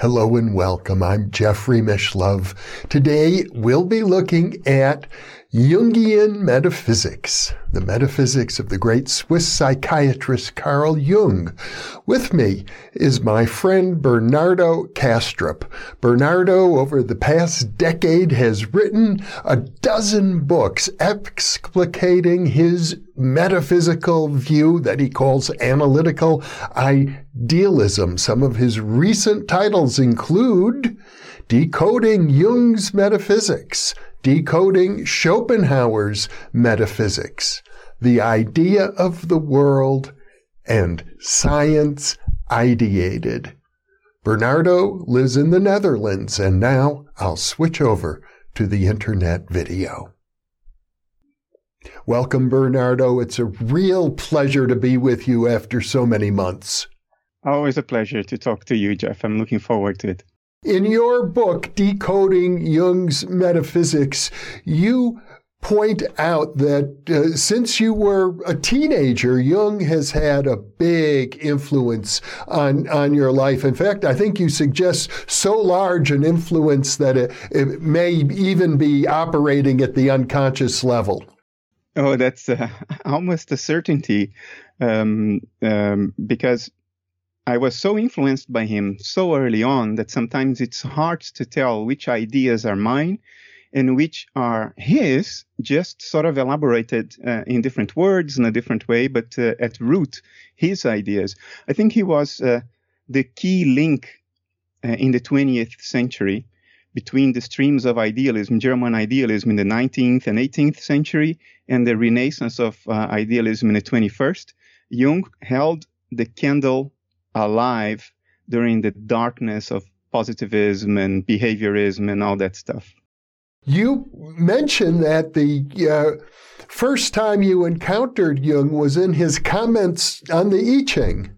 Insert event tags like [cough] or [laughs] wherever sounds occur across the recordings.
Hello and welcome. I'm Jeffrey Mishlove. Today we'll be looking at Jungian metaphysics, the metaphysics of the great Swiss psychiatrist Carl Jung. With me is my friend Bernardo Kastrup. Bernardo, over the past decade, has written a dozen books explicating his metaphysical view that he calls analytical idealism. Some of his recent titles include Decoding Jung's Metaphysics, decoding Schopenhauer's metaphysics, the idea of the world, and science ideated. Bernardo lives in the Netherlands, and now I'll switch over to the internet video. Welcome, Bernardo. It's a real pleasure to be with you after so many months. Always a pleasure to talk to you, Jeff. I'm looking forward to it. In your book, Decoding Jung's Metaphysics, you point out that uh, since you were a teenager, Jung has had a big influence on, on your life. In fact, I think you suggest so large an influence that it, it may even be operating at the unconscious level. Oh, that's uh, [laughs] almost a certainty um, um, because I was so influenced by him so early on that sometimes it's hard to tell which ideas are mine and which are his, just sort of elaborated uh, in different words in a different way, but uh, at root, his ideas. I think he was uh, the key link uh, in the 20th century between the streams of idealism, German idealism in the 19th and 18th century, and the renaissance of uh, idealism in the 21st. Jung held the candle alive during the darkness of positivism and behaviorism and all that stuff. You mentioned that the uh, first time you encountered Jung was in his comments on the I Ching.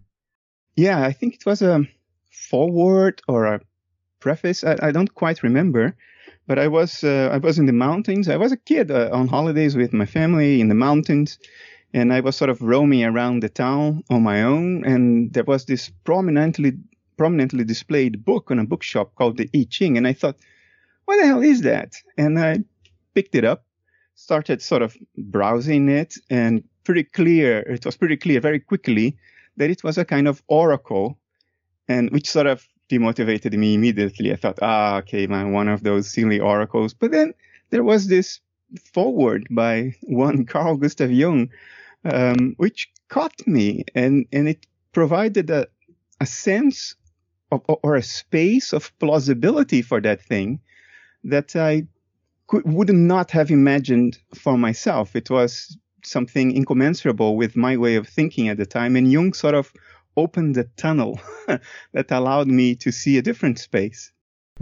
Yeah, I think it was a foreword or a preface. I, I don't quite remember, but I was uh, I was in the mountains. I was a kid uh, on holidays with my family in the mountains, and I was sort of roaming around the town on my own, and there was this prominently prominently displayed book on a bookshop called the I Ching, and I thought, what the hell is that? And I picked it up, started sort of browsing it, and pretty clear, it was pretty clear very quickly that it was a kind of oracle, and which sort of demotivated me immediately. I thought, ah, okay, man, one of those silly oracles. But then there was this foreword by [laughs] one Carl Gustav Jung um, which caught me and, and it provided a, a sense of, or a space of plausibility for that thing that I could, would not have imagined for myself. It was something incommensurable with my way of thinking at the time. And Jung sort of opened a tunnel [laughs] that allowed me to see a different space.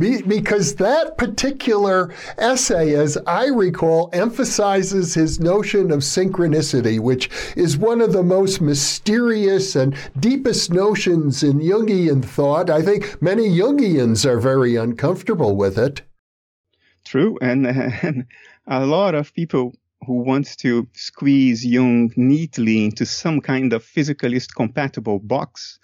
Because that particular essay, as I recall, emphasizes his notion of synchronicity, which is one of the most mysterious and deepest notions in Jungian thought. I think many Jungians are very uncomfortable with it. True, and, and a lot of people who want to squeeze Jung neatly into some kind of physicalist compatible box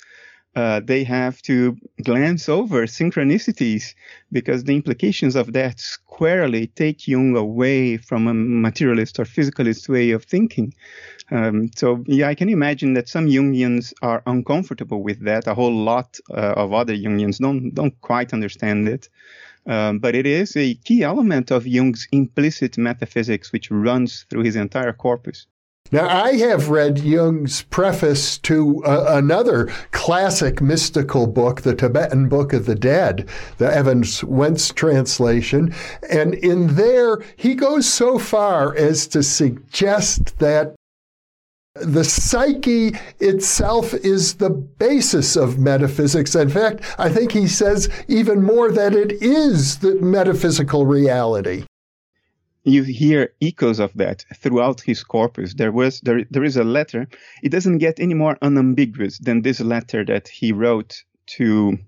uh, they have to glance over synchronicities because the implications of that squarely take Jung away from a materialist or physicalist way of thinking. Um, so, yeah, I can imagine that some Jungians are uncomfortable with that. A whole lot uh, of other Jungians don't don't quite understand it. Um, but it is a key element of Jung's implicit metaphysics, which runs through his entire corpus. Now, I have read Jung's preface to uh, another classic mystical book, the Tibetan Book of the Dead, the Evans Wentz translation. And in there, he goes so far as to suggest that the psyche itself is the basis of metaphysics. In fact, I think he says even more that it is the metaphysical reality. You hear echoes of that throughout his corpus. There was there there is a letter. It doesn't get any more unambiguous than this letter that he wrote to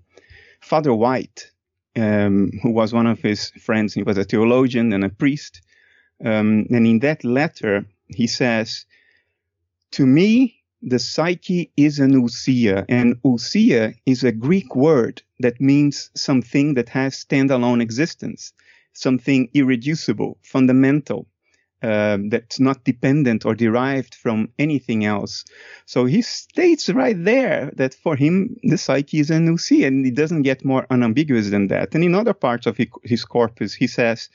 Father White, um, who was one of his friends. He was a theologian and a priest. Um, and in that letter, he says, "To me, the psyche is an ousia, and ousia is a Greek word that means something that has standalone existence, something irreducible, fundamental, um, that's not dependent or derived from anything else. So he states right there that for him, the psyche is an ousia, and it doesn't get more unambiguous than that. And in other parts of his corpus, he says,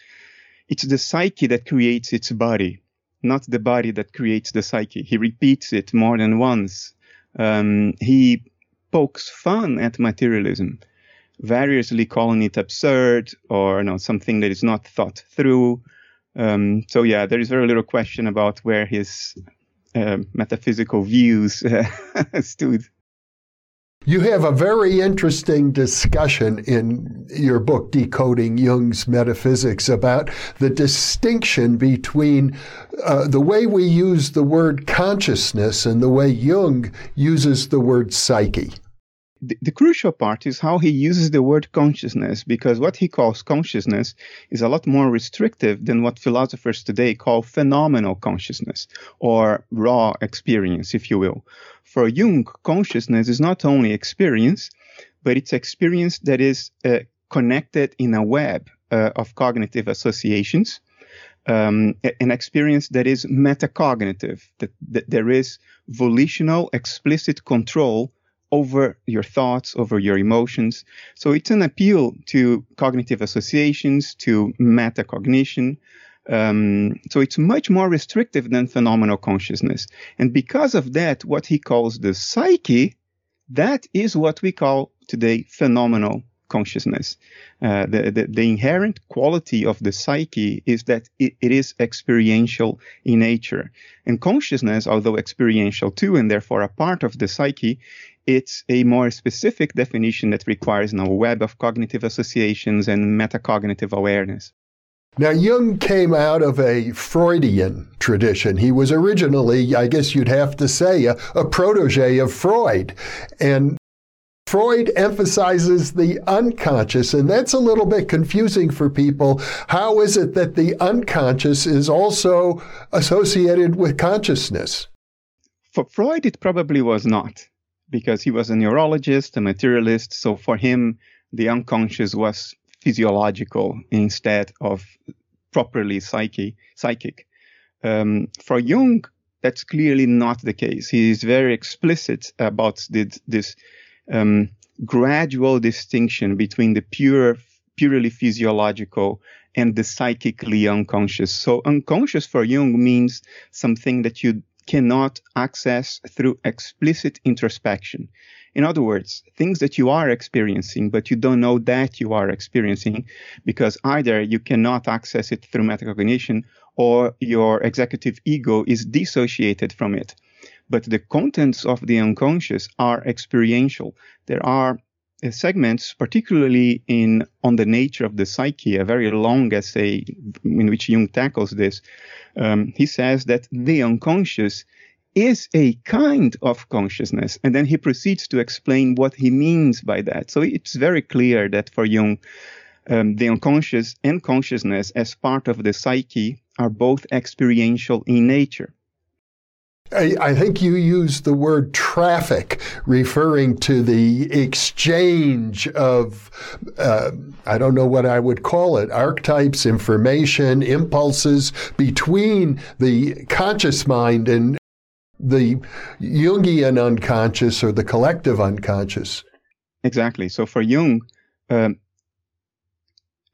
it's the psyche that creates its body not the body that creates the psyche. He repeats it more than once. Um, he pokes fun at materialism, variously calling it absurd or you know, something that is not thought through. Um, so yeah, there is very little question about where his uh, metaphysical views uh, [laughs] stood. You have a very interesting discussion in your book, Decoding Jung's Metaphysics, about the distinction between uh, the way we use the word consciousness and the way Jung uses the word psyche the, crucial part is how he uses the word consciousness, because what he calls consciousness is a lot more restrictive than what philosophers today call phenomenal consciousness or raw experience, if you will. For Jung, consciousness is not only experience, but it's experience that is uh, connected in a web uh, of cognitive associations. Um, an experience that is metacognitive, that, that there is volitional, explicit control over your thoughts, over your emotions. So it's an appeal to cognitive associations, to metacognition. Um, so it's much more restrictive than phenomenal consciousness. And because of that, what he calls the psyche, that is what we call today phenomenal consciousness. Uh, the, the, the, inherent quality of the psyche is that it, it is experiential in nature. And consciousness, although experiential too, and therefore a part of the psyche, it's a more specific definition that requires now a web of cognitive associations and metacognitive awareness. Now, Jung came out of a Freudian tradition. He was originally, I guess you'd have to say, a, a protege of Freud. And Freud emphasizes the unconscious, and that's a little bit confusing for people. How is it that the unconscious is also associated with consciousness? For Freud, it probably was not because he was a neurologist, a materialist. So for him, the unconscious was physiological instead of properly psyche, psychic. Um, for Jung, that's clearly not the case. He is very explicit about the, this um, gradual distinction between the pure, purely physiological and the psychically unconscious. So unconscious for Jung means something that you cannot access through explicit introspection. In other words, things that you are experiencing, but you don't know that you are experiencing because either you cannot access it through metacognition or your executive ego is dissociated from it. But the contents of the unconscious are experiential. There are segments, particularly in on the nature of the psyche, a very long essay in which Jung tackles this. Um, he says that the unconscious is a kind of consciousness, and then he proceeds to explain what he means by that. So it's very clear that for Jung, um, the unconscious and consciousness as part of the psyche are both experiential in nature. I, I think you used the word traffic, referring to the exchange of, uh, I don't know what I would call it, archetypes, information, impulses between the conscious mind and the Jungian unconscious or the collective unconscious. Exactly. So for Jung, um,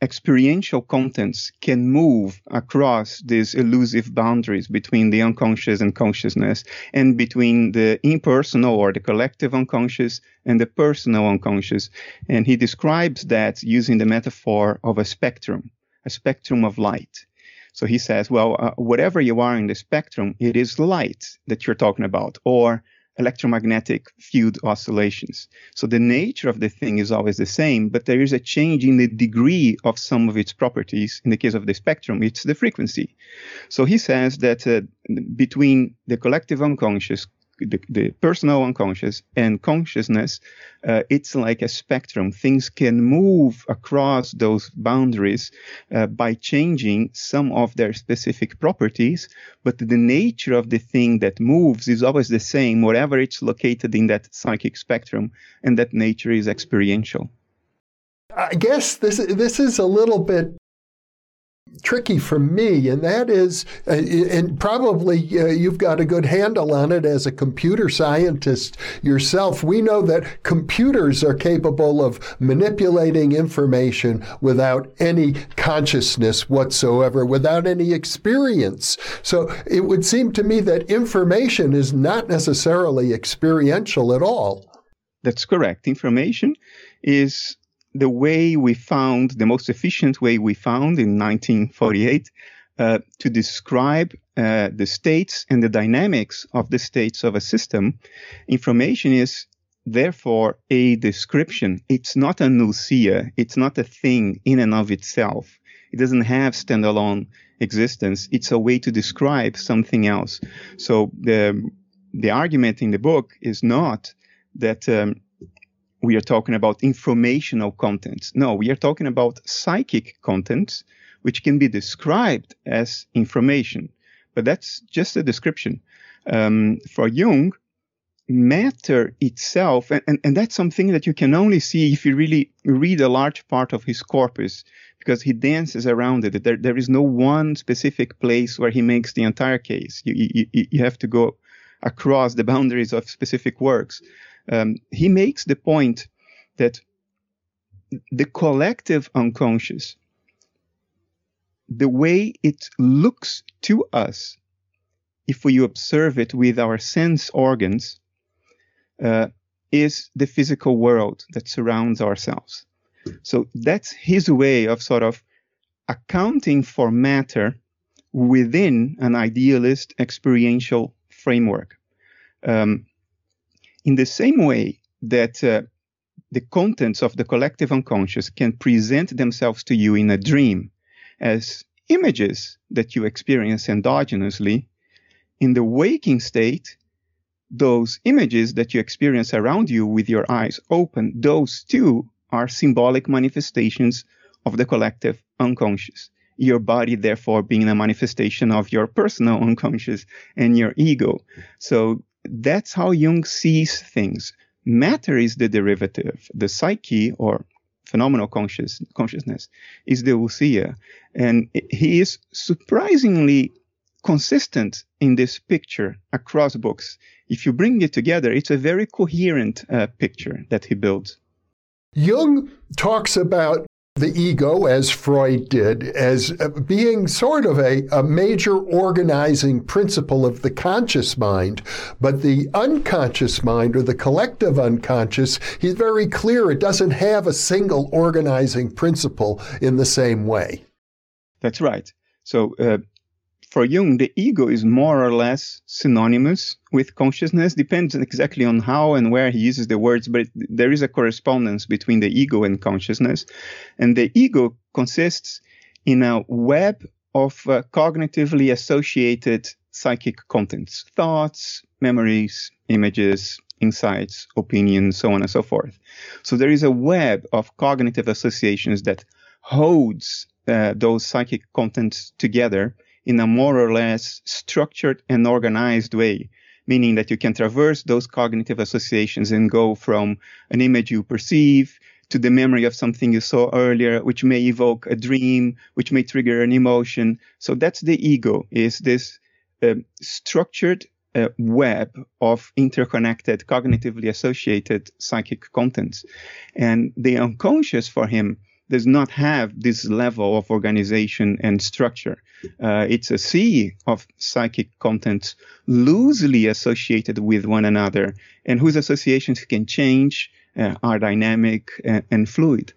experiential contents can move across these elusive boundaries between the unconscious and consciousness and between the impersonal or the collective unconscious and the personal unconscious. And he describes that using the metaphor of a spectrum, a spectrum of light. So he says, well, uh, whatever you are in the spectrum, it is light that you're talking about, or electromagnetic field oscillations. So the nature of the thing is always the same, but there is a change in the degree of some of its properties. In the case of the spectrum, it's the frequency. So he says that uh, between the collective unconscious the, the personal unconscious and consciousness, uh, it's like a spectrum. Things can move across those boundaries uh, by changing some of their specific properties, but the nature of the thing that moves is always the same, whatever it's located in that psychic spectrum, and that nature is experiential. I guess this this is a little bit tricky for me, and that is, uh, and probably uh, you've got a good handle on it as a computer scientist yourself. We know that computers are capable of manipulating information without any consciousness whatsoever, without any experience. So it would seem to me that information is not necessarily experiential at all. That's correct. Information is the way we found, the most efficient way we found in 1948 uh, to describe uh, the states and the dynamics of the states of a system, information is therefore a description. It's not an ousia. It's not a thing in and of itself. It doesn't have standalone existence. It's a way to describe something else. So the the argument in the book is not that um, we are talking about informational content. No, we are talking about psychic content, which can be described as information. But that's just a description. Um, for Jung, matter itself, and, and, and that's something that you can only see if you really read a large part of his corpus, because he dances around it. There, there is no one specific place where he makes the entire case. You, you, you have to go across the boundaries of specific works um, he makes the point that the collective unconscious, the way it looks to us, if we observe it with our sense organs, uh, is the physical world that surrounds ourselves. So that's his way of sort of accounting for matter within an idealist experiential framework. Um, in the same way that uh, the contents of the collective unconscious can present themselves to you in a dream as images that you experience endogenously, in the waking state, those images that you experience around you with your eyes open, those too are symbolic manifestations of the collective unconscious. Your body, therefore, being a manifestation of your personal unconscious and your ego. So that's how Jung sees things. Matter is the derivative. The psyche or phenomenal conscious, consciousness is the ousia. And he is surprisingly consistent in this picture across books. If you bring it together, it's a very coherent uh, picture that he builds. Jung talks about the ego, as Freud did, as being sort of a, a, major organizing principle of the conscious mind. But the unconscious mind or the collective unconscious, he's very clear it doesn't have a single organizing principle in the same way. That's right. So uh, for Jung, the ego is more or less synonymous with consciousness. Depends exactly on how and where he uses the words, but there is a correspondence between the ego and consciousness. And the ego consists in a web of uh, cognitively associated psychic contents, thoughts, memories, images, insights, opinions, so on and so forth. So there is a web of cognitive associations that holds uh, those psychic contents together in a more or less structured and organized way, meaning that you can traverse those cognitive associations and go from an image you perceive to the memory of something you saw earlier, which may evoke a dream, which may trigger an emotion. So that's the ego, is this uh, structured web of interconnected, cognitively associated psychic contents. And the unconscious for him does not have this level of organization and structure. Uh, it's a sea of psychic contents loosely associated with one another and whose associations can change, uh, are dynamic and, and fluid.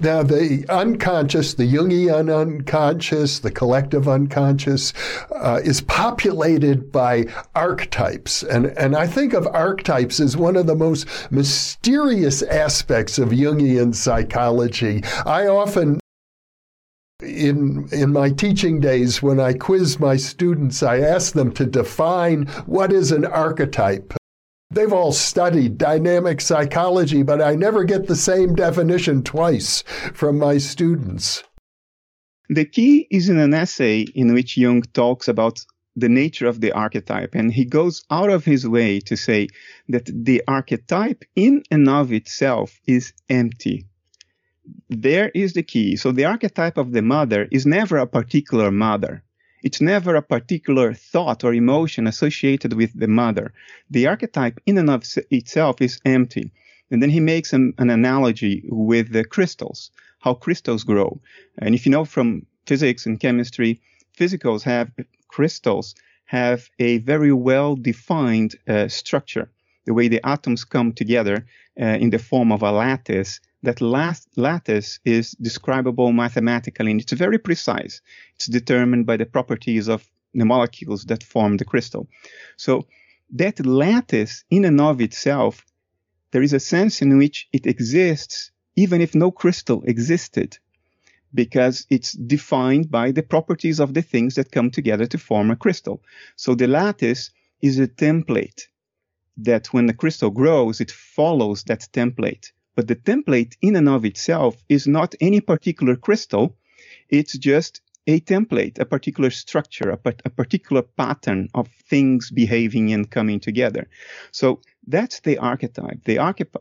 Now, the unconscious, the Jungian unconscious, the collective unconscious, uh, is populated by archetypes. And, and I think of archetypes as one of the most mysterious aspects of Jungian psychology. I often in in my teaching days when I quiz my students I ask them to define what is an archetype They've all studied dynamic psychology, but I never get the same definition twice from my students. The key is in an essay in which Jung talks about the nature of the archetype, and he goes out of his way to say that the archetype in and of itself is empty. There is the key. So the archetype of the mother is never a particular mother. It's never a particular thought or emotion associated with the mother. The archetype in and of itself is empty. And then he makes an, an analogy with the crystals, how crystals grow. And if you know from physics and chemistry, physicals have crystals have a very well defined uh, structure. The way the atoms come together uh, in the form of a lattice that last lattice is describable mathematically and it's very precise. It's determined by the properties of the molecules that form the crystal. So that lattice in and of itself, there is a sense in which it exists even if no crystal existed because it's defined by the properties of the things that come together to form a crystal. So the lattice is a template that when the crystal grows, it follows that template. But the template in and of itself is not any particular crystal. It's just a template, a particular structure, a, a, particular pattern of things behaving and coming together. So that's the archetype. The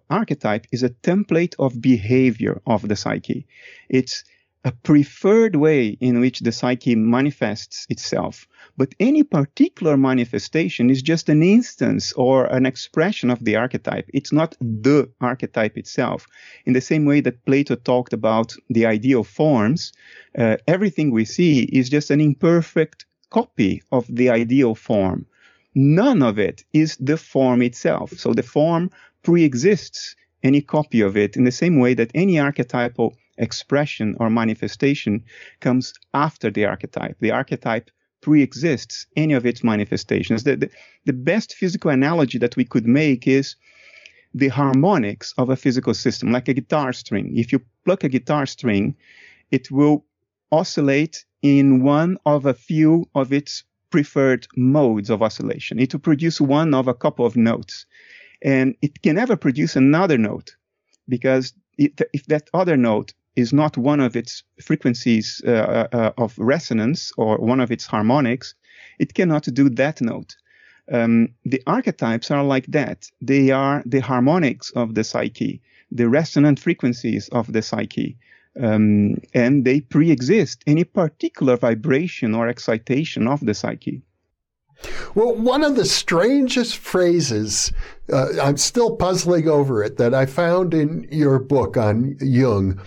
archetype is a template of behavior of the psyche. It's a preferred way in which the psyche manifests itself. But any particular manifestation is just an instance or an expression of the archetype. It's not the archetype itself. In the same way that Plato talked about the ideal forms, uh, everything we see is just an imperfect copy of the ideal form. None of it is the form itself. So the form pre-exists any copy of it in the same way that any archetypal expression or manifestation comes after the archetype. The archetype pre-exists any of its manifestations. The, the, the best physical analogy that we could make is the harmonics of a physical system, like a guitar string. If you pluck a guitar string, it will oscillate in one of a few of its preferred modes of oscillation. It will produce one of a couple of notes. And it can never produce another note because it, if that other note is not one of its frequencies uh, uh, uh, of resonance or one of its harmonics, it cannot do that note. Um, the archetypes are like that. They are the harmonics of the psyche, the resonant frequencies of the psyche. Um, and they pre-exist any particular vibration or excitation of the psyche. Well, one of the strangest phrases, uh, I'm still puzzling over it, that I found in your book on Jung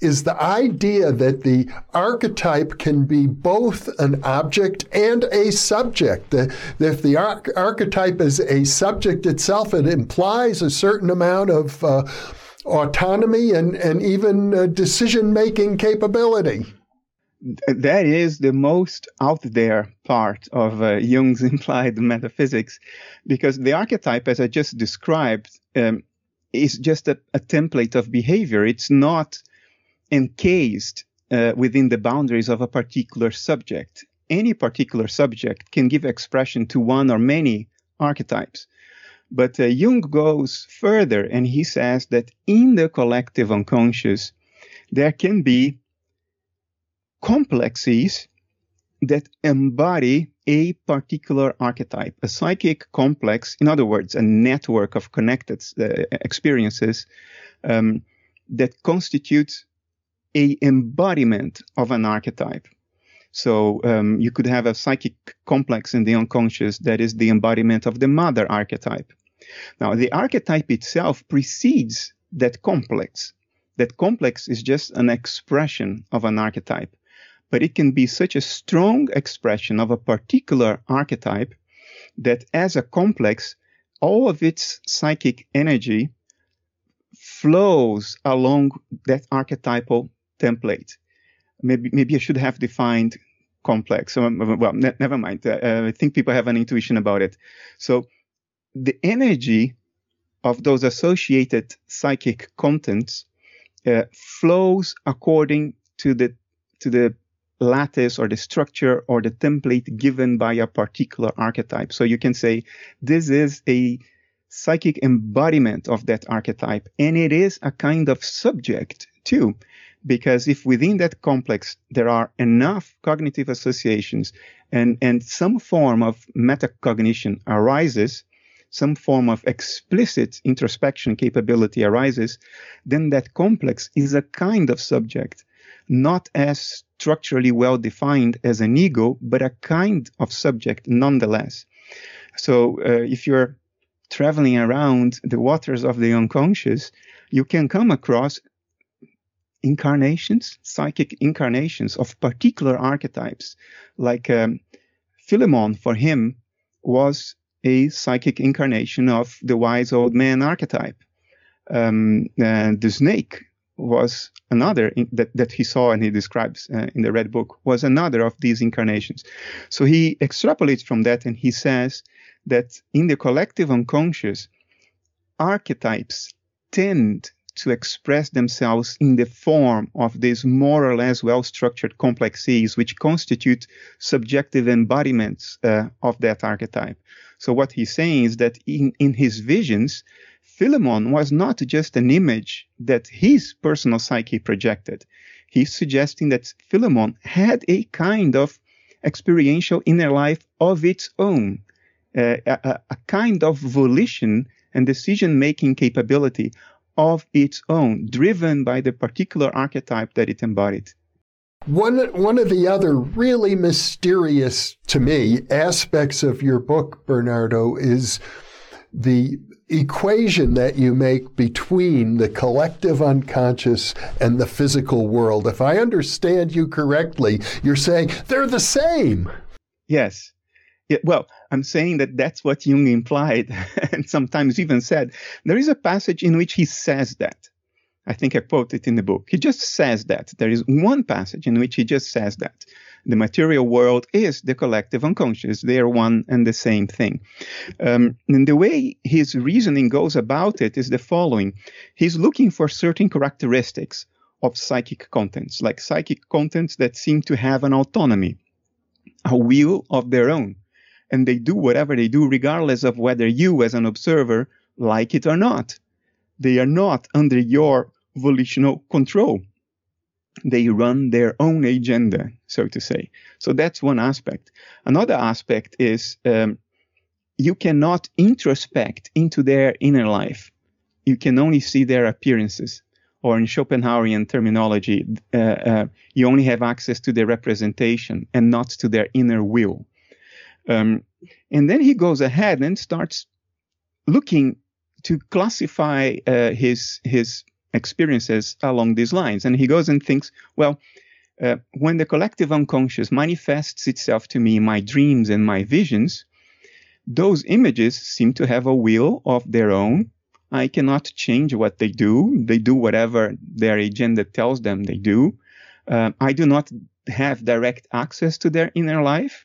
is the idea that the archetype can be both an object and a subject. If the archetype is a subject itself, it implies a certain amount of uh, autonomy and, and even uh, decision making capability. That is the most out there part of uh, Jung's [laughs] implied metaphysics, because the archetype, as I just described, um, is just a, a template of behavior. It's not encased uh, within the boundaries of a particular subject. Any particular subject can give expression to one or many archetypes. But uh, Jung goes further and he says that in the collective unconscious, there can be complexes that embody a particular archetype, a psychic complex, in other words, a network of connected uh, experiences um, that constitutes a embodiment of an archetype. So um, you could have a psychic complex in the unconscious that is the embodiment of the mother archetype. Now, the archetype itself precedes that complex. That complex is just an expression of an archetype, but it can be such a strong expression of a particular archetype that as a complex, all of its psychic energy flows along that archetypal template. Maybe, maybe I should have defined complex. Well, ne- never mind. Uh, I think people have an intuition about it. So the energy of those associated psychic contents uh, flows according to the to the lattice or the structure or the template given by a particular archetype. So you can say this is a psychic embodiment of that archetype and it is a kind of subject too. Because if within that complex there are enough cognitive associations and, and some form of metacognition arises, some form of explicit introspection capability arises, then that complex is a kind of subject, not as structurally well defined as an ego, but a kind of subject nonetheless. So uh, if you're traveling around the waters of the unconscious, you can come across incarnations, psychic incarnations of particular archetypes. Like um, Philemon, for him, was a psychic incarnation of the wise old man archetype. Um, the snake was another in, that, that he saw and he describes uh, in the red book was another of these incarnations. So he extrapolates from that and he says that in the collective unconscious, archetypes tend to express themselves in the form of these more or less well structured complexes, which constitute subjective embodiments uh, of that archetype. So, what he's saying is that in, in his visions, Philemon was not just an image that his personal psyche projected. He's suggesting that Philemon had a kind of experiential inner life of its own, uh, a, a kind of volition and decision making capability of its own, driven by the particular archetype that it embodied. One, one of the other really mysterious to me aspects of your book, Bernardo, is the equation that you make between the collective unconscious and the physical world. If I understand you correctly, you're saying they're the same. Yes. Yeah, well, I'm saying that that's what Jung implied [laughs] and sometimes even said. There is a passage in which he says that. I think I quote it in the book. He just says that. There is one passage in which he just says that. The material world is the collective unconscious. They are one and the same thing. Um, and the way his reasoning goes about it is the following. He's looking for certain characteristics of psychic contents, like psychic contents that seem to have an autonomy, a will of their own and they do whatever they do, regardless of whether you, as an observer, like it or not. They are not under your volitional control. They run their own agenda, so to say. So that's one aspect. Another aspect is um, you cannot introspect into their inner life. You can only see their appearances. Or in Schopenhauerian terminology, uh, uh, you only have access to their representation and not to their inner will. Um, and then he goes ahead and starts looking to classify uh, his his experiences along these lines. And he goes and thinks, well, uh, when the collective unconscious manifests itself to me in my dreams and my visions, those images seem to have a will of their own. I cannot change what they do. They do whatever their agenda tells them they do. Uh, I do not have direct access to their inner life.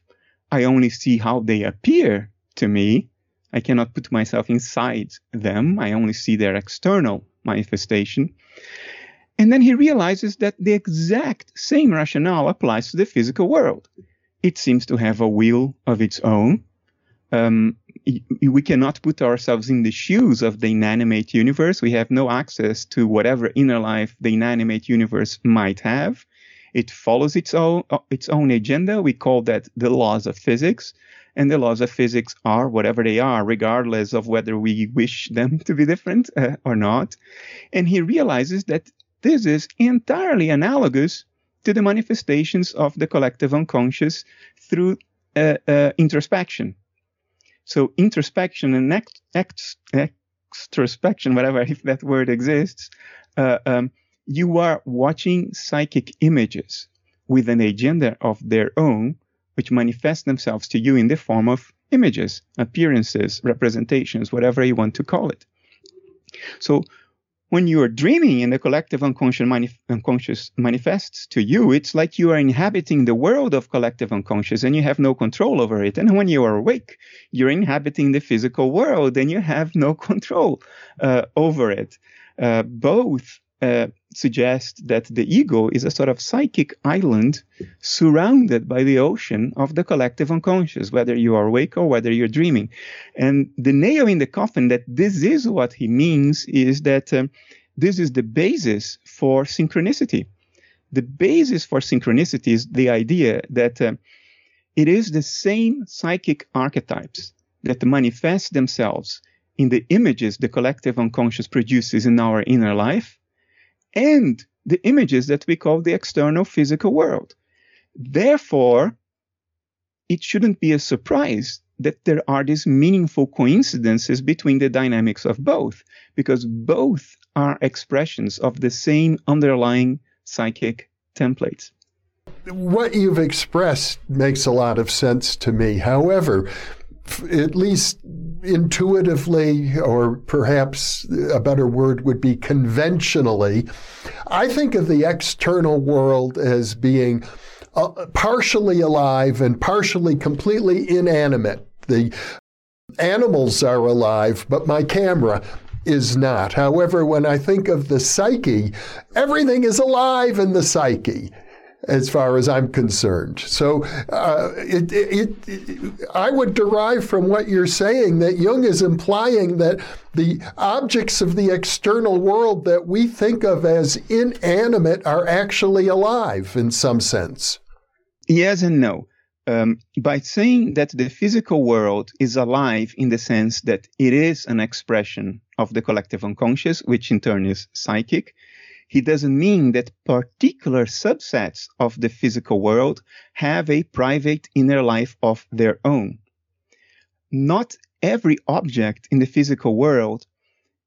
I only see how they appear to me. I cannot put myself inside them. I only see their external manifestation. And then he realizes that the exact same rationale applies to the physical world. It seems to have a will of its own. Um, we cannot put ourselves in the shoes of the inanimate universe. We have no access to whatever inner life the inanimate universe might have. It follows its own uh, its own agenda. We call that the laws of physics. And the laws of physics are whatever they are, regardless of whether we wish them to be different uh, or not. And he realizes that this is entirely analogous to the manifestations of the collective unconscious through uh, uh, introspection. So introspection and ext- ext- extrospection, whatever, [laughs] if that word exists, uh, um, you are watching psychic images with an agenda of their own, which manifest themselves to you in the form of images, appearances, representations, whatever you want to call it. So when you are dreaming and the collective unconscious, manif- unconscious manifests to you, it's like you are inhabiting the world of collective unconscious and you have no control over it. And when you are awake, you're inhabiting the physical world and you have no [laughs] control uh, over it. Uh, both uh, suggest that the ego is a sort of psychic island surrounded by the ocean of the collective unconscious, whether you are awake or whether you're dreaming. And the nail in the coffin that this is what he means is that um, this is the basis for synchronicity. The basis for synchronicity is the idea that uh, it is the same psychic archetypes that manifest themselves in the images the collective unconscious produces in our inner life and the images that we call the external physical world. Therefore, it shouldn't be a surprise that there are these meaningful coincidences between the dynamics of both, because both are expressions of the same underlying psychic templates. What you've expressed makes a lot of sense to me. However, at least intuitively, or perhaps a better word would be conventionally, I think of the external world as being uh, partially alive and partially completely inanimate. The animals are alive, but my camera is not. However, when I think of the psyche, everything is alive in the psyche as far as I'm concerned. So uh, it, it, it, I would derive from what you're saying that Jung is implying that the objects of the external world that we think of as inanimate are actually alive in some sense. Yes and no. Um, by saying that the physical world is alive in the sense that it is an expression of the collective unconscious, which in turn is psychic, he doesn't mean that particular subsets of the physical world have a private inner life of their own. Not every object in the physical world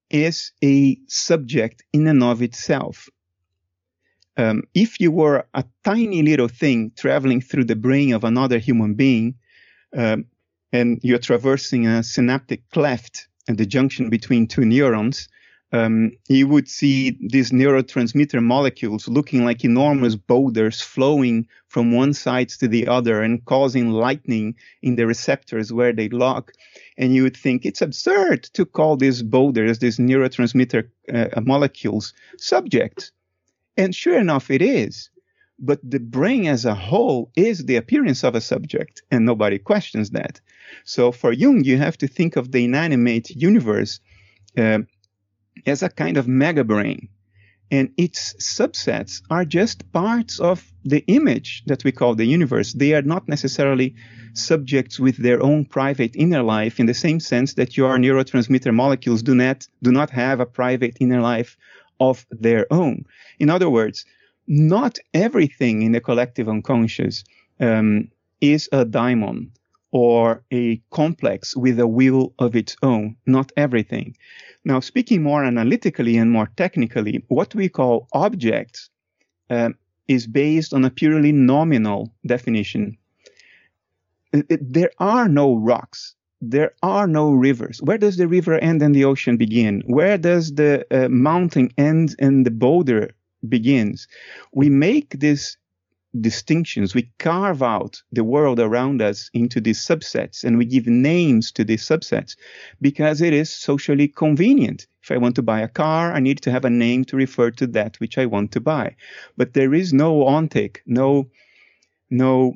is a subject in and of itself. Um, if you were a tiny little thing traveling through the brain of another human being, um, and you're traversing a synaptic cleft at the junction between two neurons, um, you would see these neurotransmitter molecules looking like enormous boulders flowing from one side to the other and causing lightning in the receptors where they lock. And you would think it's absurd to call these boulders, these neurotransmitter uh, molecules, subjects. And sure enough, it is. But the brain as a whole is the appearance of a subject, and nobody questions that. So for Jung, you have to think of the inanimate universe uh, as a kind of mega brain. And its subsets are just parts of the image that we call the universe. They are not necessarily subjects with their own private inner life in the same sense that your neurotransmitter molecules do not, do not have a private inner life of their own. In other words, not everything in the collective unconscious um, is a daimon or a complex with a will of its own, not everything. Now, speaking more analytically and more technically, what we call objects uh, is based on a purely nominal definition. It, it, there are no rocks. There are no rivers. Where does the river end and the ocean begin? Where does the uh, mountain end and the boulder begins? We make this distinctions. We carve out the world around us into these subsets and we give names to these subsets because it is socially convenient. If I want to buy a car, I need to have a name to refer to that which I want to buy. But there is no ontic, no, no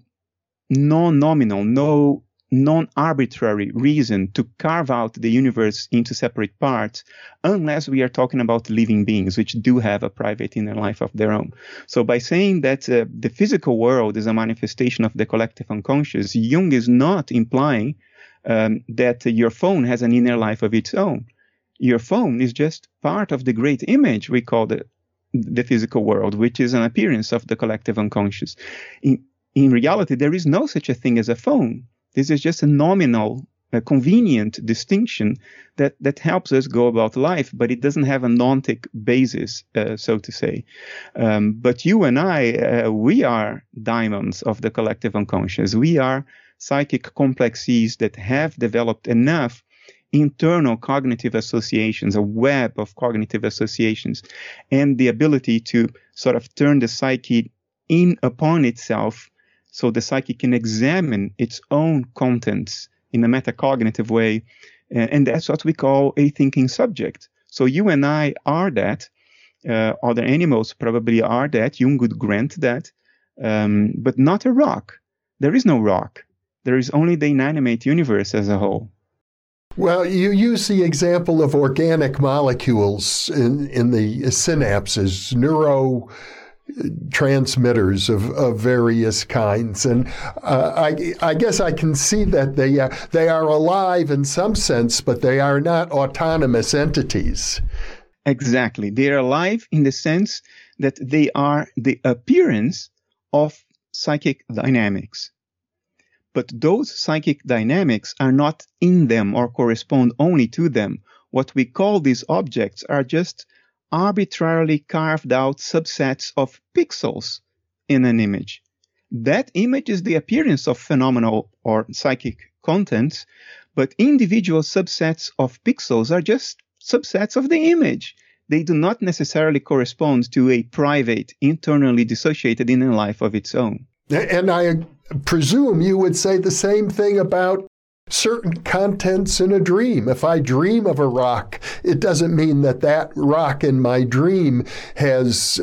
non-nominal, no non-arbitrary reason to carve out the universe into separate parts unless we are talking about living beings which do have a private inner life of their own. So by saying that uh, the physical world is a manifestation of the collective unconscious jung is not implying um, that your phone has an inner life of its own. Your phone is just part of the great image we call the the physical world which is an appearance of the collective unconscious. In in reality there is no such a thing as a phone this is just a nominal, a convenient distinction that, that helps us go about life, but it doesn't have an ontic basis, uh, so to say. Um, but you and I, uh, we are daimons of the collective unconscious. We are psychic complexes that have developed enough internal cognitive associations, a web of cognitive associations, and the ability to sort of turn the psyche in upon itself so the psyche can examine its own contents in a metacognitive way. And that's what we call a thinking subject. So you and I are that. Uh, other animals probably are that. Jung would grant that, um, but not a rock. There is no rock. There is only the inanimate universe as a whole. Well, you use the example of organic molecules in, in the synapses, neuro transmitters of, of various kinds. And uh, I, I guess I can see that they, uh, they are alive in some sense, but they are not autonomous entities. Exactly. They are alive in the sense that they are the appearance of psychic dynamics. But those psychic dynamics are not in them or correspond only to them. What we call these objects are just arbitrarily carved out subsets of pixels in an image. That image is the appearance of phenomenal or psychic contents, but individual subsets of pixels are just subsets of the image. They do not necessarily correspond to a private, internally dissociated inner life of its own. And I presume you would say the same thing about certain contents in a dream. If I dream of a rock, it doesn't mean that that rock in my dream has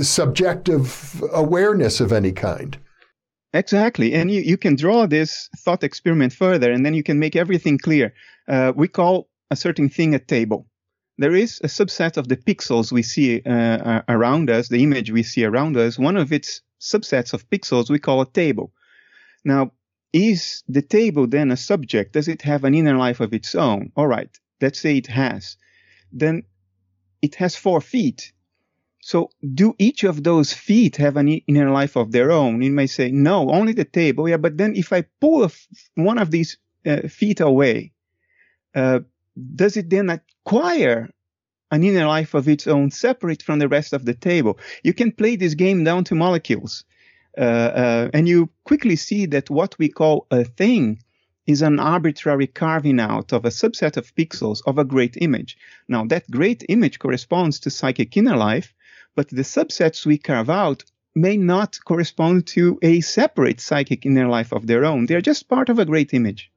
subjective awareness of any kind. Exactly. And you, you can draw this thought experiment further, and then you can make everything clear. Uh, we call a certain thing a table. There is a subset of the pixels we see uh, around us, the image we see around us. One of its subsets of pixels we call a table. Now, is the table then a subject? Does it have an inner life of its own? All right, let's say it has. Then it has four feet. So do each of those feet have an inner life of their own? You may say, no, only the table. Yeah, but then if I pull one of these uh, feet away, uh, does it then acquire an inner life of its own separate from the rest of the table? You can play this game down to molecules. Uh, uh, and you quickly see that what we call a thing is an arbitrary carving out of a subset of pixels of a great image. Now, that great image corresponds to psychic inner life, but the subsets we carve out may not correspond to a separate psychic inner life of their own. They're just part of a great image.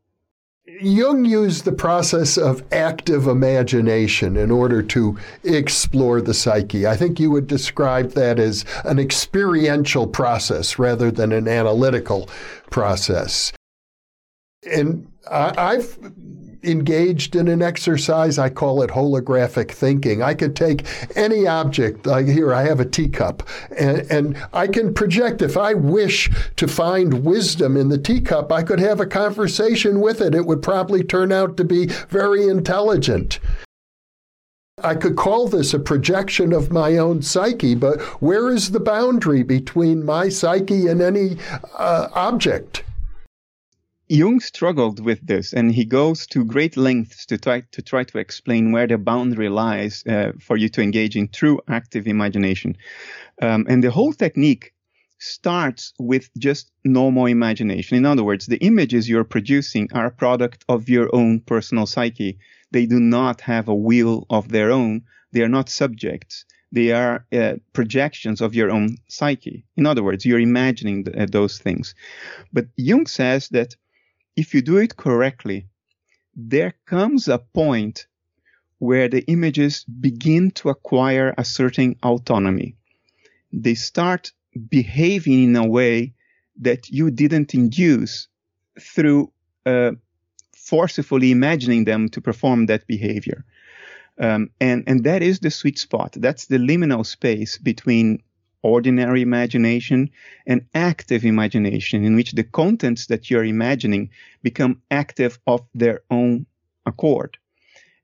Jung used the process of active imagination in order to explore the psyche. I think you would describe that as an experiential process rather than an analytical process. And I've engaged in an exercise. I call it holographic thinking. I could take any object, like here, I have a teacup, and, and I can project. If I wish to find wisdom in the teacup, I could have a conversation with it. It would probably turn out to be very intelligent. I could call this a projection of my own psyche, but where is the boundary between my psyche and any uh, object? Jung struggled with this, and he goes to great lengths to try to try to explain where the boundary lies uh, for you to engage in true active imagination. Um, and the whole technique starts with just normal imagination. In other words, the images you're producing are a product of your own personal psyche. They do not have a will of their own. They are not subjects. They are uh, projections of your own psyche. In other words, you're imagining th- uh, those things. But Jung says that if you do it correctly, there comes a point where the images begin to acquire a certain autonomy. They start behaving in a way that you didn't induce through uh, forcefully imagining them to perform that behavior. Um, and, and that is the sweet spot. That's the liminal space between ordinary imagination and active imagination, in which the contents that you're imagining become active of their own accord.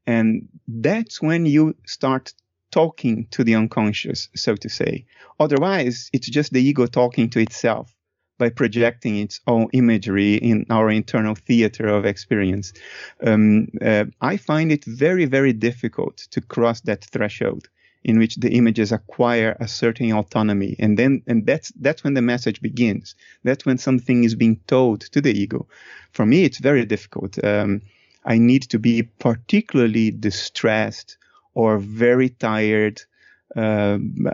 And that's when you start talking to the unconscious, so to say. Otherwise, it's just the ego talking to itself by projecting its own imagery in our internal theater of experience. Um, uh, I find it very, very difficult to cross that threshold in which the images acquire a certain autonomy. And then and that's that's when the message begins. That's when something is being told to the ego. For me it's very difficult. Um, I need to be particularly distressed or very tired, um,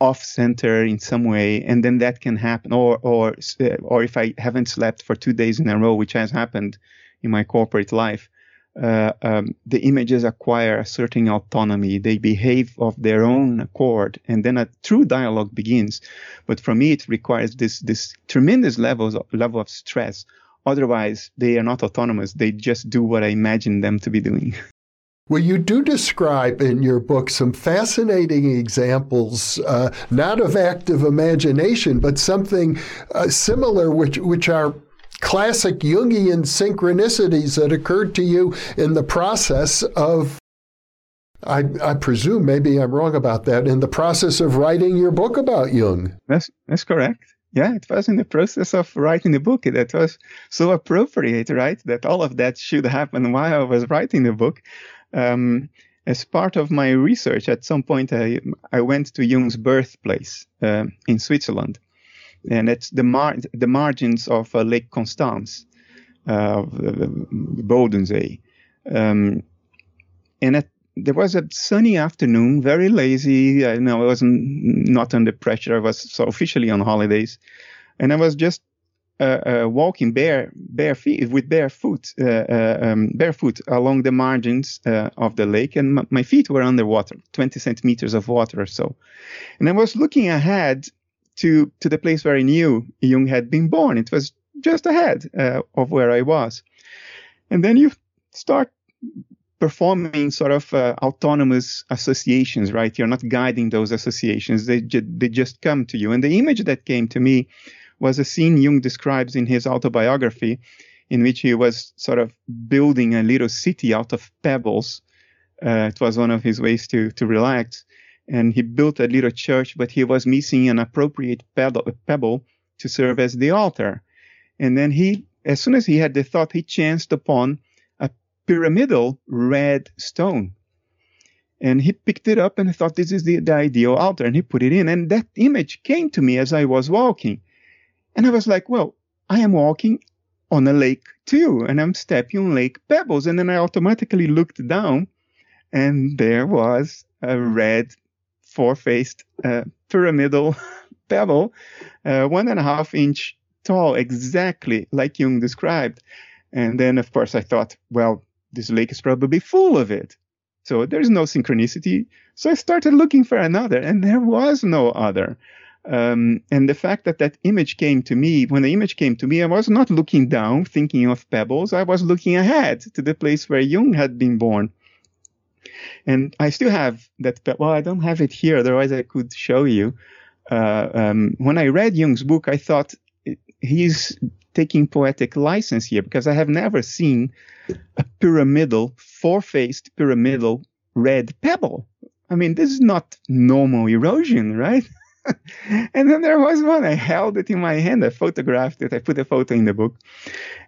off center in some way, and then that can happen. Or, or, or if I haven't slept for two days in a row, which has happened in my corporate life, uh, um, the images acquire a certain autonomy. They behave of their own accord, and then a true dialogue begins. But for me, it requires this this tremendous levels of, level of stress. Otherwise, they are not autonomous. They just do what I imagine them to be doing. [laughs] Well, you do describe in your book some fascinating examples, uh, not of active imagination, but something uh, similar, which which are classic Jungian synchronicities that occurred to you in the process of. I, I presume maybe I'm wrong about that. In the process of writing your book about Jung. That's that's correct. Yeah, it was in the process of writing the book that was so appropriate, right? That all of that should happen while I was writing the book um, as part of my research, at some point I, I went to Jung's birthplace uh, in Switzerland, and it's the, mar- the margins of uh, Lake Constance, uh, Bodensee. Um, and at, there was a sunny afternoon, very lazy. I know I was not under pressure. I was so officially on holidays, and I was just uh, uh, walking bare bare feet with bare foot uh, uh um, barefoot along the margins uh, of the lake, and m- my feet were underwater, 20 centimeters of water or so. And I was looking ahead to to the place where I knew Jung had been born. It was just ahead uh, of where I was, and then you start performing sort of autonomous associations, right? You're not guiding those associations; they ju- they just come to you. And the image that came to me was a scene Jung describes in his autobiography, in which he was sort of building a little city out of pebbles. Uh, it was one of his ways to, to relax. And he built a little church, but he was missing an appropriate pebble to serve as the altar. And then he, as soon as he had the thought, he chanced upon a pyramidal red stone. And he picked it up and thought this is the, the ideal altar and he put it in. And that image came to me as I was walking. And I was like, well, I am walking on a lake too, and I'm stepping on lake pebbles. And then I automatically looked down, and there was a red four-faced uh, pyramidal [laughs] pebble, uh, one and a half inch tall, exactly like Jung described. And then, of course, I thought, well, this lake is probably full of it. So there's no synchronicity. So I started looking for another, and there was no other. Um, and the fact that that image came to me, when the image came to me, I was not looking down, thinking of pebbles. I was looking ahead to the place where Jung had been born. And I still have that. Well, I don't have it here. Otherwise, I could show you. Uh, um, when I read Jung's book, I thought he's taking poetic license here because I have never seen a pyramidal, four-faced pyramidal red pebble. I mean, this is not normal erosion, right? [laughs] [laughs] and then there was one. I held it in my hand. I photographed it. I put a photo in the book.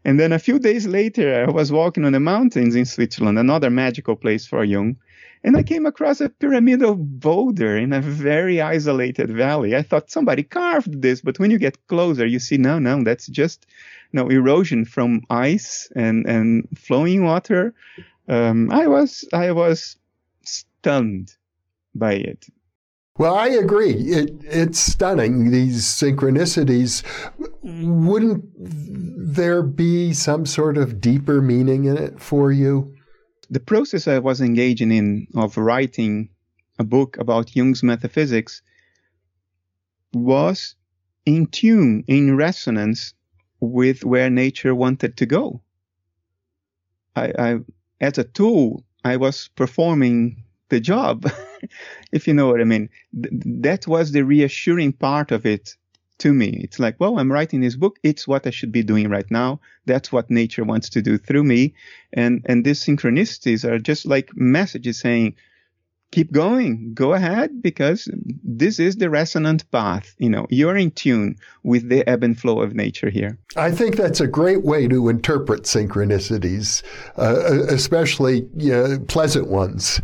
And then a few days later, I was walking on the mountains in Switzerland, another magical place for Jung. And I came across a pyramidal boulder in a very isolated valley. I thought somebody carved this, but when you get closer, you see, no, no, that's just know, erosion from ice and, and flowing water. Um, I was, I was stunned by it. Well, I agree. It, it's stunning, these synchronicities. Wouldn't there be some sort of deeper meaning in it for you? The process I was engaging in of writing a book about Jung's metaphysics was in tune, in resonance with where nature wanted to go. I, I as a tool, I was performing the job, [laughs] [laughs] if you know what I mean. Th- that was the reassuring part of it to me. It's like, well, I'm writing this book. It's what I should be doing right now. That's what nature wants to do through me. And, and these synchronicities are just like messages saying, keep going, go ahead, because this is the resonant path. You know, you're in tune with the ebb and flow of nature here. I think that's a great way to interpret synchronicities, uh, especially you know, pleasant ones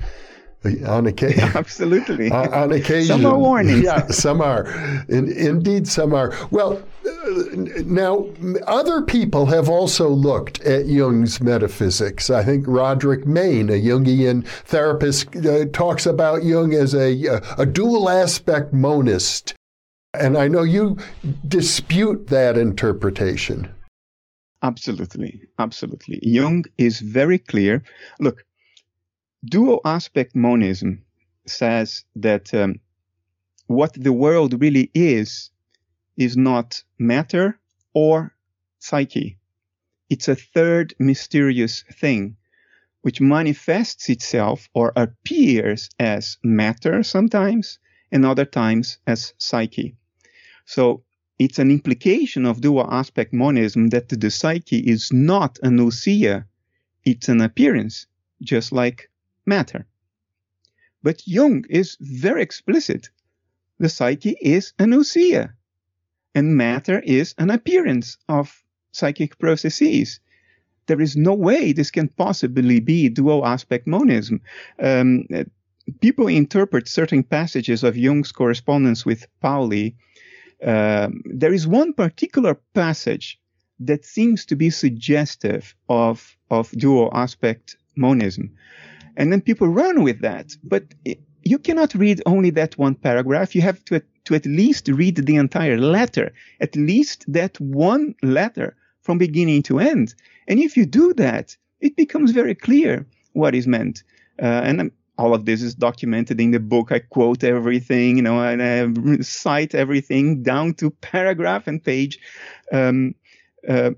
on occasion. [laughs] Yeah, absolutely. on, on, occasion. Some are warnings. yeah, some are. In, indeed, some are. Well, now, other people have also looked at Jung's metaphysics. I think Roderick Main, a Jungian therapist, uh, talks about Jung as a, a dual aspect monist. And I know you dispute that interpretation. Absolutely. Absolutely. Jung is very clear. Look, dual aspect monism says that um, what the world really is is not matter or psyche. It's a third mysterious thing which manifests itself or appears as matter sometimes and other times as psyche. So it's an implication of dual aspect monism that the psyche is not an ousia, it's an appearance, just like matter. But Jung is very explicit. The psyche is an ousia and matter is an appearance of psychic processes. There is no way this can possibly be dual aspect monism. Um, people interpret certain passages of Jung's correspondence with Pauli. Um, there is one particular passage that seems to be suggestive of, of dual aspect monism. And then people run with that. But it, you cannot read only that one paragraph. You have to to at least read the entire letter, at least that one letter from beginning to end. And if you do that, it becomes very clear what is meant. Uh, and um, all of this is documented in the book. I quote everything, you know, and I cite everything down to paragraph and page. Um, uh,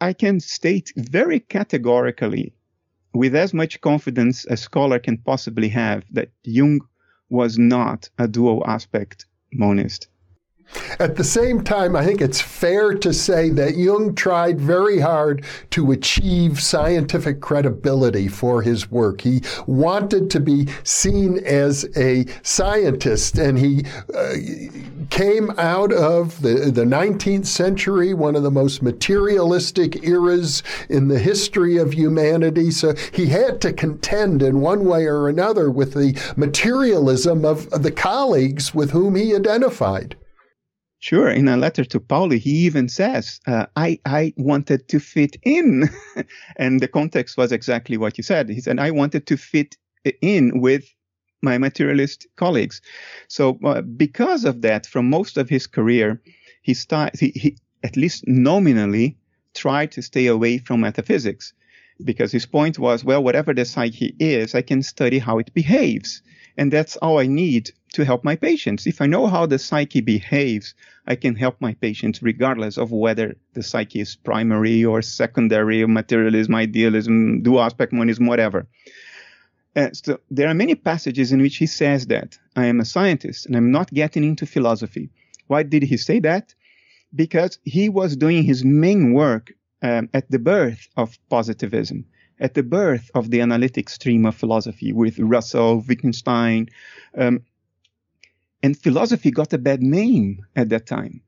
I can state very categorically, with as much confidence a scholar can possibly have, that Jung was not a dual aspect monist. At the same time, I think it's fair to say that Jung tried very hard to achieve scientific credibility for his work. He wanted to be seen as a scientist, and he uh, came out of the, the 19th century, one of the most materialistic eras in the history of humanity. So he had to contend in one way or another with the materialism of the colleagues with whom he identified. Sure. In a letter to Pauli, he even says, uh, I, I wanted to fit in. [laughs] and the context was exactly what you said. He said, I wanted to fit in with my materialist colleagues. So uh, because of that, from most of his career, he, he, he at least nominally tried to stay away from metaphysics because his point was, well, whatever the psyche is, I can study how it behaves. And that's all I need to help my patients. If I know how the psyche behaves, I can help my patients regardless of whether the psyche is primary or secondary, or materialism, idealism, dual aspect monism, whatever. Uh, so there are many passages in which he says that I am a scientist and I'm not getting into philosophy. Why did he say that? Because he was doing his main work um, at the birth of positivism at the birth of the analytic stream of philosophy with Russell, Wittgenstein. Um, and philosophy got a bad name at that time.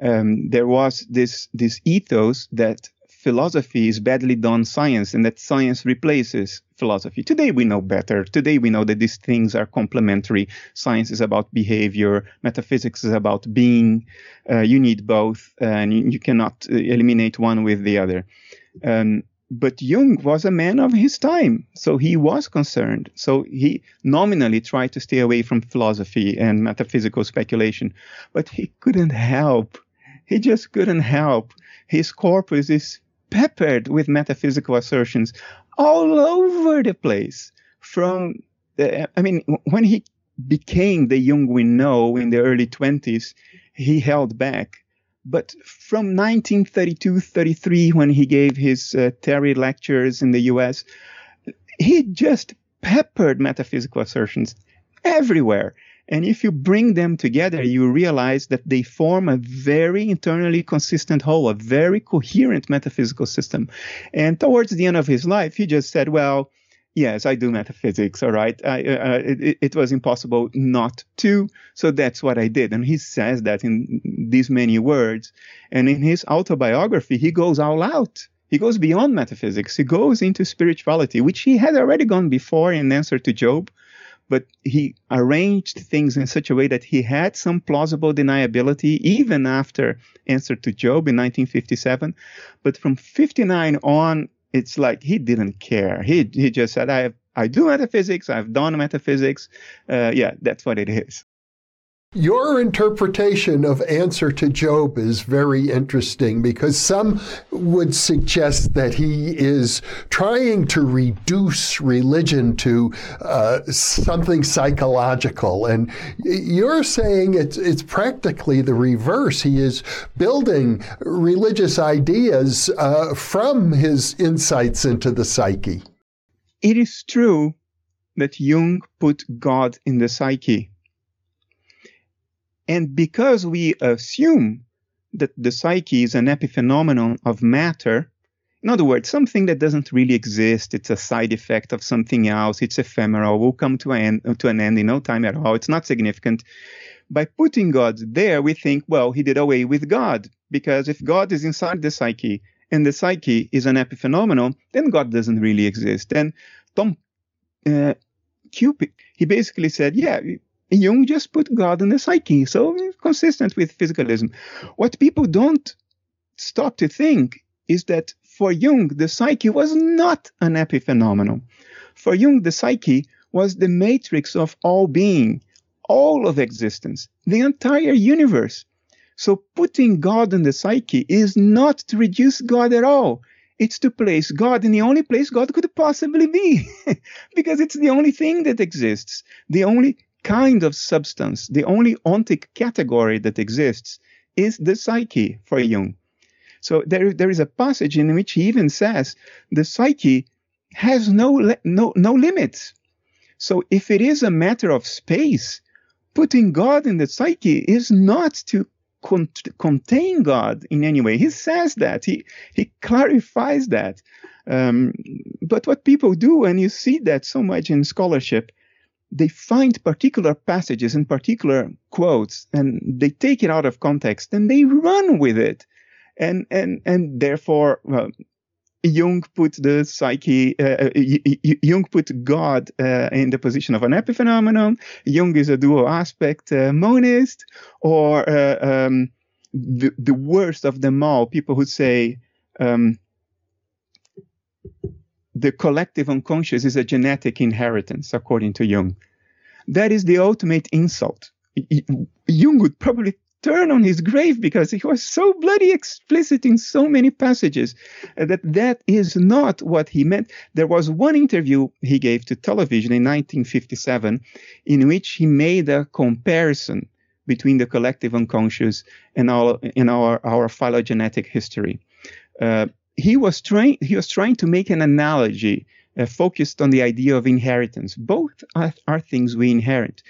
Um, there was this, this ethos that philosophy is badly done science and that science replaces philosophy. Today we know better. Today we know that these things are complementary. Science is about behavior. Metaphysics is about being. Uh, you need both and you, you, cannot uh, eliminate one with the other. Um, but Jung was a man of his time, so he was concerned. So he nominally tried to stay away from philosophy and metaphysical speculation, but he couldn't help. He just couldn't help. His corpus is peppered with metaphysical assertions all over the place. From, the, I mean, when he became the Jung we know in the early 20s, he held back but from 1932 33, when he gave his uh, Terry lectures in the US, he just peppered metaphysical assertions everywhere. And if you bring them together, you realize that they form a very internally consistent whole, a very coherent metaphysical system. And towards the end of his life, he just said, well, yes, I do metaphysics. All right. I, uh, uh, it, it, was impossible not to. So that's what I did. And he says that in these many words. And in his autobiography, he goes all out. He goes beyond metaphysics. He goes into spirituality, which he had already gone before in answer to Job. but he arranged things in such a way that he had some plausible deniability even after Answer to Job in 1957. But from 59 on, it's like he didn't care. He he just said, "I have, I do metaphysics. I've done metaphysics. Uh, yeah, that's what it is." Your interpretation of Answer to Job is very interesting because some would suggest that he is trying to reduce religion to uh, something psychological. And you're saying it's, it's practically the reverse. He is building religious ideas uh, from his insights into the psyche. It is true that Jung put God in the psyche and because we assume that the psyche is an epiphenomenon of matter, in other words, something that doesn't really exist, it's a side effect of something else, it's ephemeral, will come to an, end, to an end in no time at all, it's not significant. By putting God there, we think, well, he did away with God, because if God is inside the psyche and the psyche is an epiphenomenon, then God doesn't really exist. And Tom uh, Cupitt, he basically said, yeah, Jung just put God in the psyche, so consistent with physicalism. What people don't stop to think is that for Jung, the psyche was not an epiphenomenon. For Jung, the psyche was the matrix of all being, all of existence, the entire universe. So putting God in the psyche is not to reduce God at all. It's to place God in the only place God could possibly be, [laughs] because it's the only thing that exists, the only kind of substance, the only ontic category that exists is the psyche for Jung. So there, there is a passage in which he even says the psyche has no, no, no limits. So if it is a matter of space, putting God in the psyche is not to con- contain God in any way. He says that. He, he clarifies that. Um, but what people do, and you see that so much in scholarship, they find particular passages and particular quotes and they take it out of context and they run with it. And, and, and therefore, well, Jung put the psyche, uh, uh Jung put God uh, in the position of an epiphenomenon. Jung is a dual aspect uh, monist, or uh, um, the, the worst of them all, people who say um, the collective unconscious is a genetic inheritance, according to Jung. That is the ultimate insult. Jung would probably turn on his grave because he was so bloody explicit in so many passages that that is not what he meant. There was one interview he gave to television in 1957 in which he made a comparison between the collective unconscious and our, in our, our phylogenetic history. Uh, he was trying he was trying to make an analogy uh, focused on the idea of inheritance. Both are, are, things we inherit.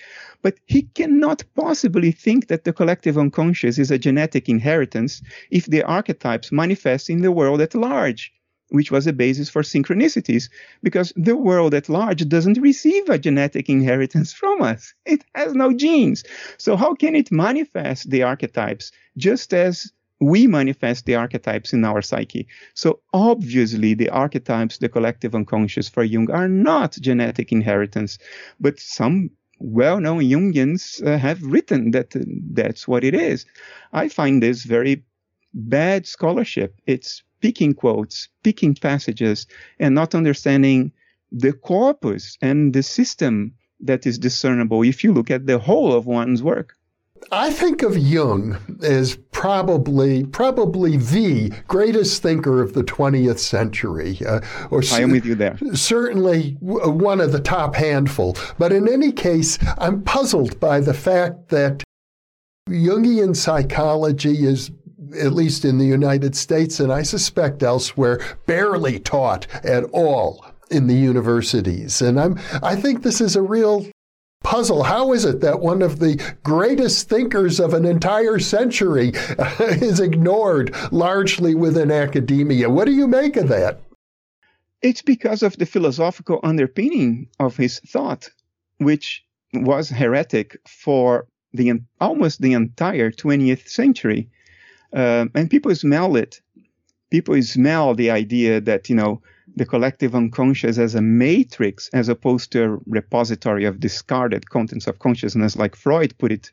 But he cannot possibly think that the collective unconscious is a genetic inheritance if the archetypes manifest in the world at large, which was a basis for synchronicities, because the world at large doesn't receive a genetic inheritance from us. It has no genes. So how can it manifest the archetypes just as we manifest the archetypes in our psyche. So obviously the archetypes, the collective unconscious for Jung are not genetic inheritance, but some well-known Jungians uh, have written that uh, that's what it is. I find this very bad scholarship. It's picking quotes, picking passages, and not understanding the corpus and the system that is discernible if you look at the whole of one's work. I think of Jung as probably probably the greatest thinker of the 20th century. Uh, or I am with you there. Certainly one of the top handful. But in any case, I'm puzzled by the fact that Jungian psychology is at least in the United States and I suspect elsewhere barely taught at all in the universities. And I'm I think this is a real puzzle. How is it that one of the greatest thinkers of an entire century [laughs] is ignored largely within academia? What do you make of that? It's because of the philosophical underpinning of his thought, which was heretic for the almost the entire 20th century. Uh, and people smell it. People smell the idea that, you know, the collective unconscious as a matrix as opposed to a repository of discarded contents of consciousness, like Freud put it.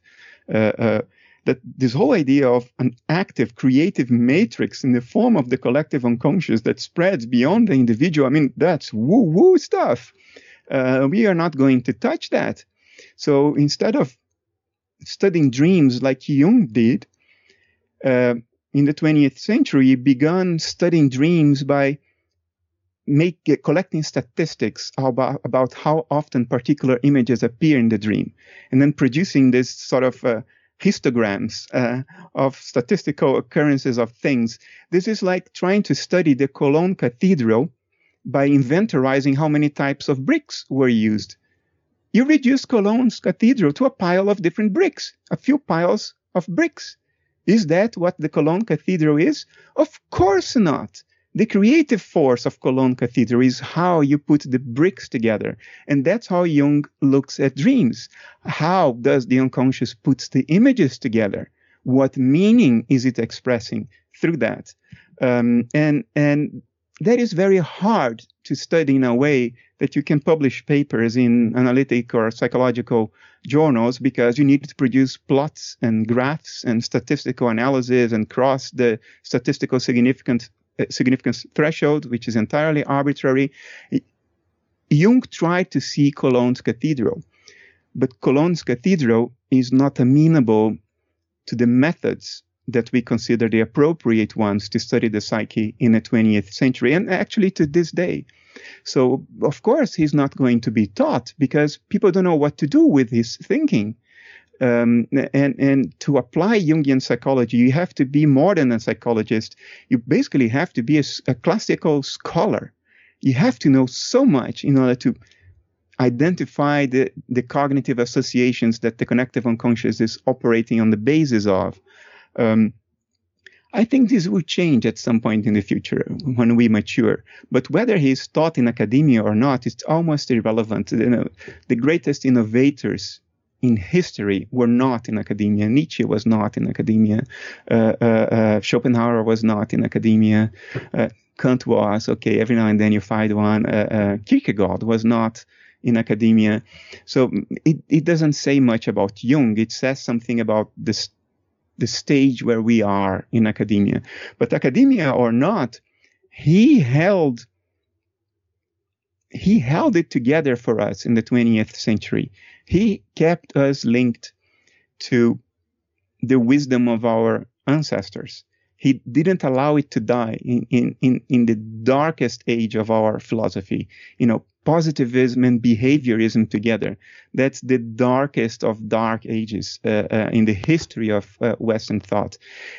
Uh, uh, that this whole idea of an active creative matrix in the form of the collective unconscious that spreads beyond the individual, I mean, that's woo woo stuff. Uh, we are not going to touch that. So instead of studying dreams like Jung did uh, in the 20th century, he began studying dreams by make uh, collecting statistics about, about how often particular images appear in the dream, and then producing this sort of uh, histograms uh, of statistical occurrences of things. This is like trying to study the Cologne Cathedral by inventorizing how many types of bricks were used. You reduce Cologne's cathedral to a pile of different bricks, a few piles of bricks. Is that what the Cologne Cathedral is? Of course not. The creative force of Cologne Cathedral is how you put the bricks together. And that's how Jung looks at dreams. How does the unconscious put the images together? What meaning is it expressing through that? Um, and, and that is very hard to study in a way that you can publish papers in analytic or psychological journals because you need to produce plots and graphs and statistical analysis and cross the statistical significant, uh, significance threshold, which is entirely arbitrary. Jung tried to see Cologne's cathedral, but Cologne's cathedral is not amenable to the methods that we consider the appropriate ones to study the psyche in the 20th century and actually to this day. So, of course, he's not going to be taught because people don't know what to do with his thinking. Um, and, and to apply Jungian psychology, you have to be more than a psychologist. You basically have to be a, a classical scholar. You have to know so much in order to identify the, the cognitive associations that the connective unconscious is operating on the basis of. Um, I think this will change at some point in the future when we mature. But whether he's taught in academia or not, it's almost irrelevant. You know, the greatest innovators in history were not in academia. Nietzsche was not in academia. Uh, uh, uh, Schopenhauer was not in academia. Kant was. Okay, every now and then you find one. Kierkegaard was not in academia. So it, it doesn't say much about Jung. It says something about the the stage where we are in academia. But academia or not, he held he held it together for us in the 20th century. He kept us linked to the wisdom of our ancestors. He didn't allow it to die in, in, in, in the darkest age of our philosophy. You know, positivism and behaviorism together. That's the darkest of dark ages uh, uh, in the history of uh, Western thought.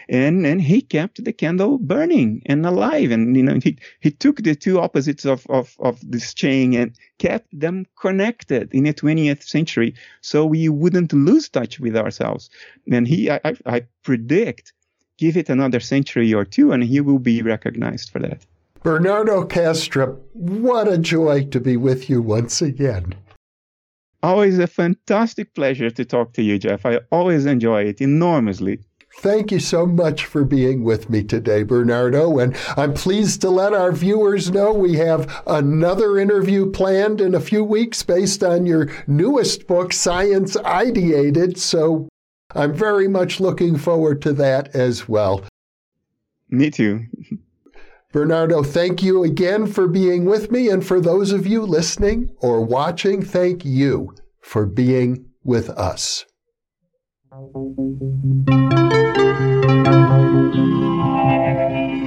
And and he kept the candle burning and alive. And you know he he took the two opposites of of of this chain and kept them connected in the 20th century, so we wouldn't lose touch with ourselves. And he I, I, I predict. Give it another century or two, and he will be recognized for that. Bernardo Kastrup, what a joy to be with you once again. Always a fantastic pleasure to talk to you, Jeff. I always enjoy it enormously. Thank you so much for being with me today, Bernardo. And I'm pleased to let our viewers know we have another interview planned in a few weeks based on your newest book, Science Ideated. So I'm very much looking forward to that as well. Me too. [laughs] Bernardo, thank you again for being with me. And for those of you listening or watching, thank you for being with us. Thank you.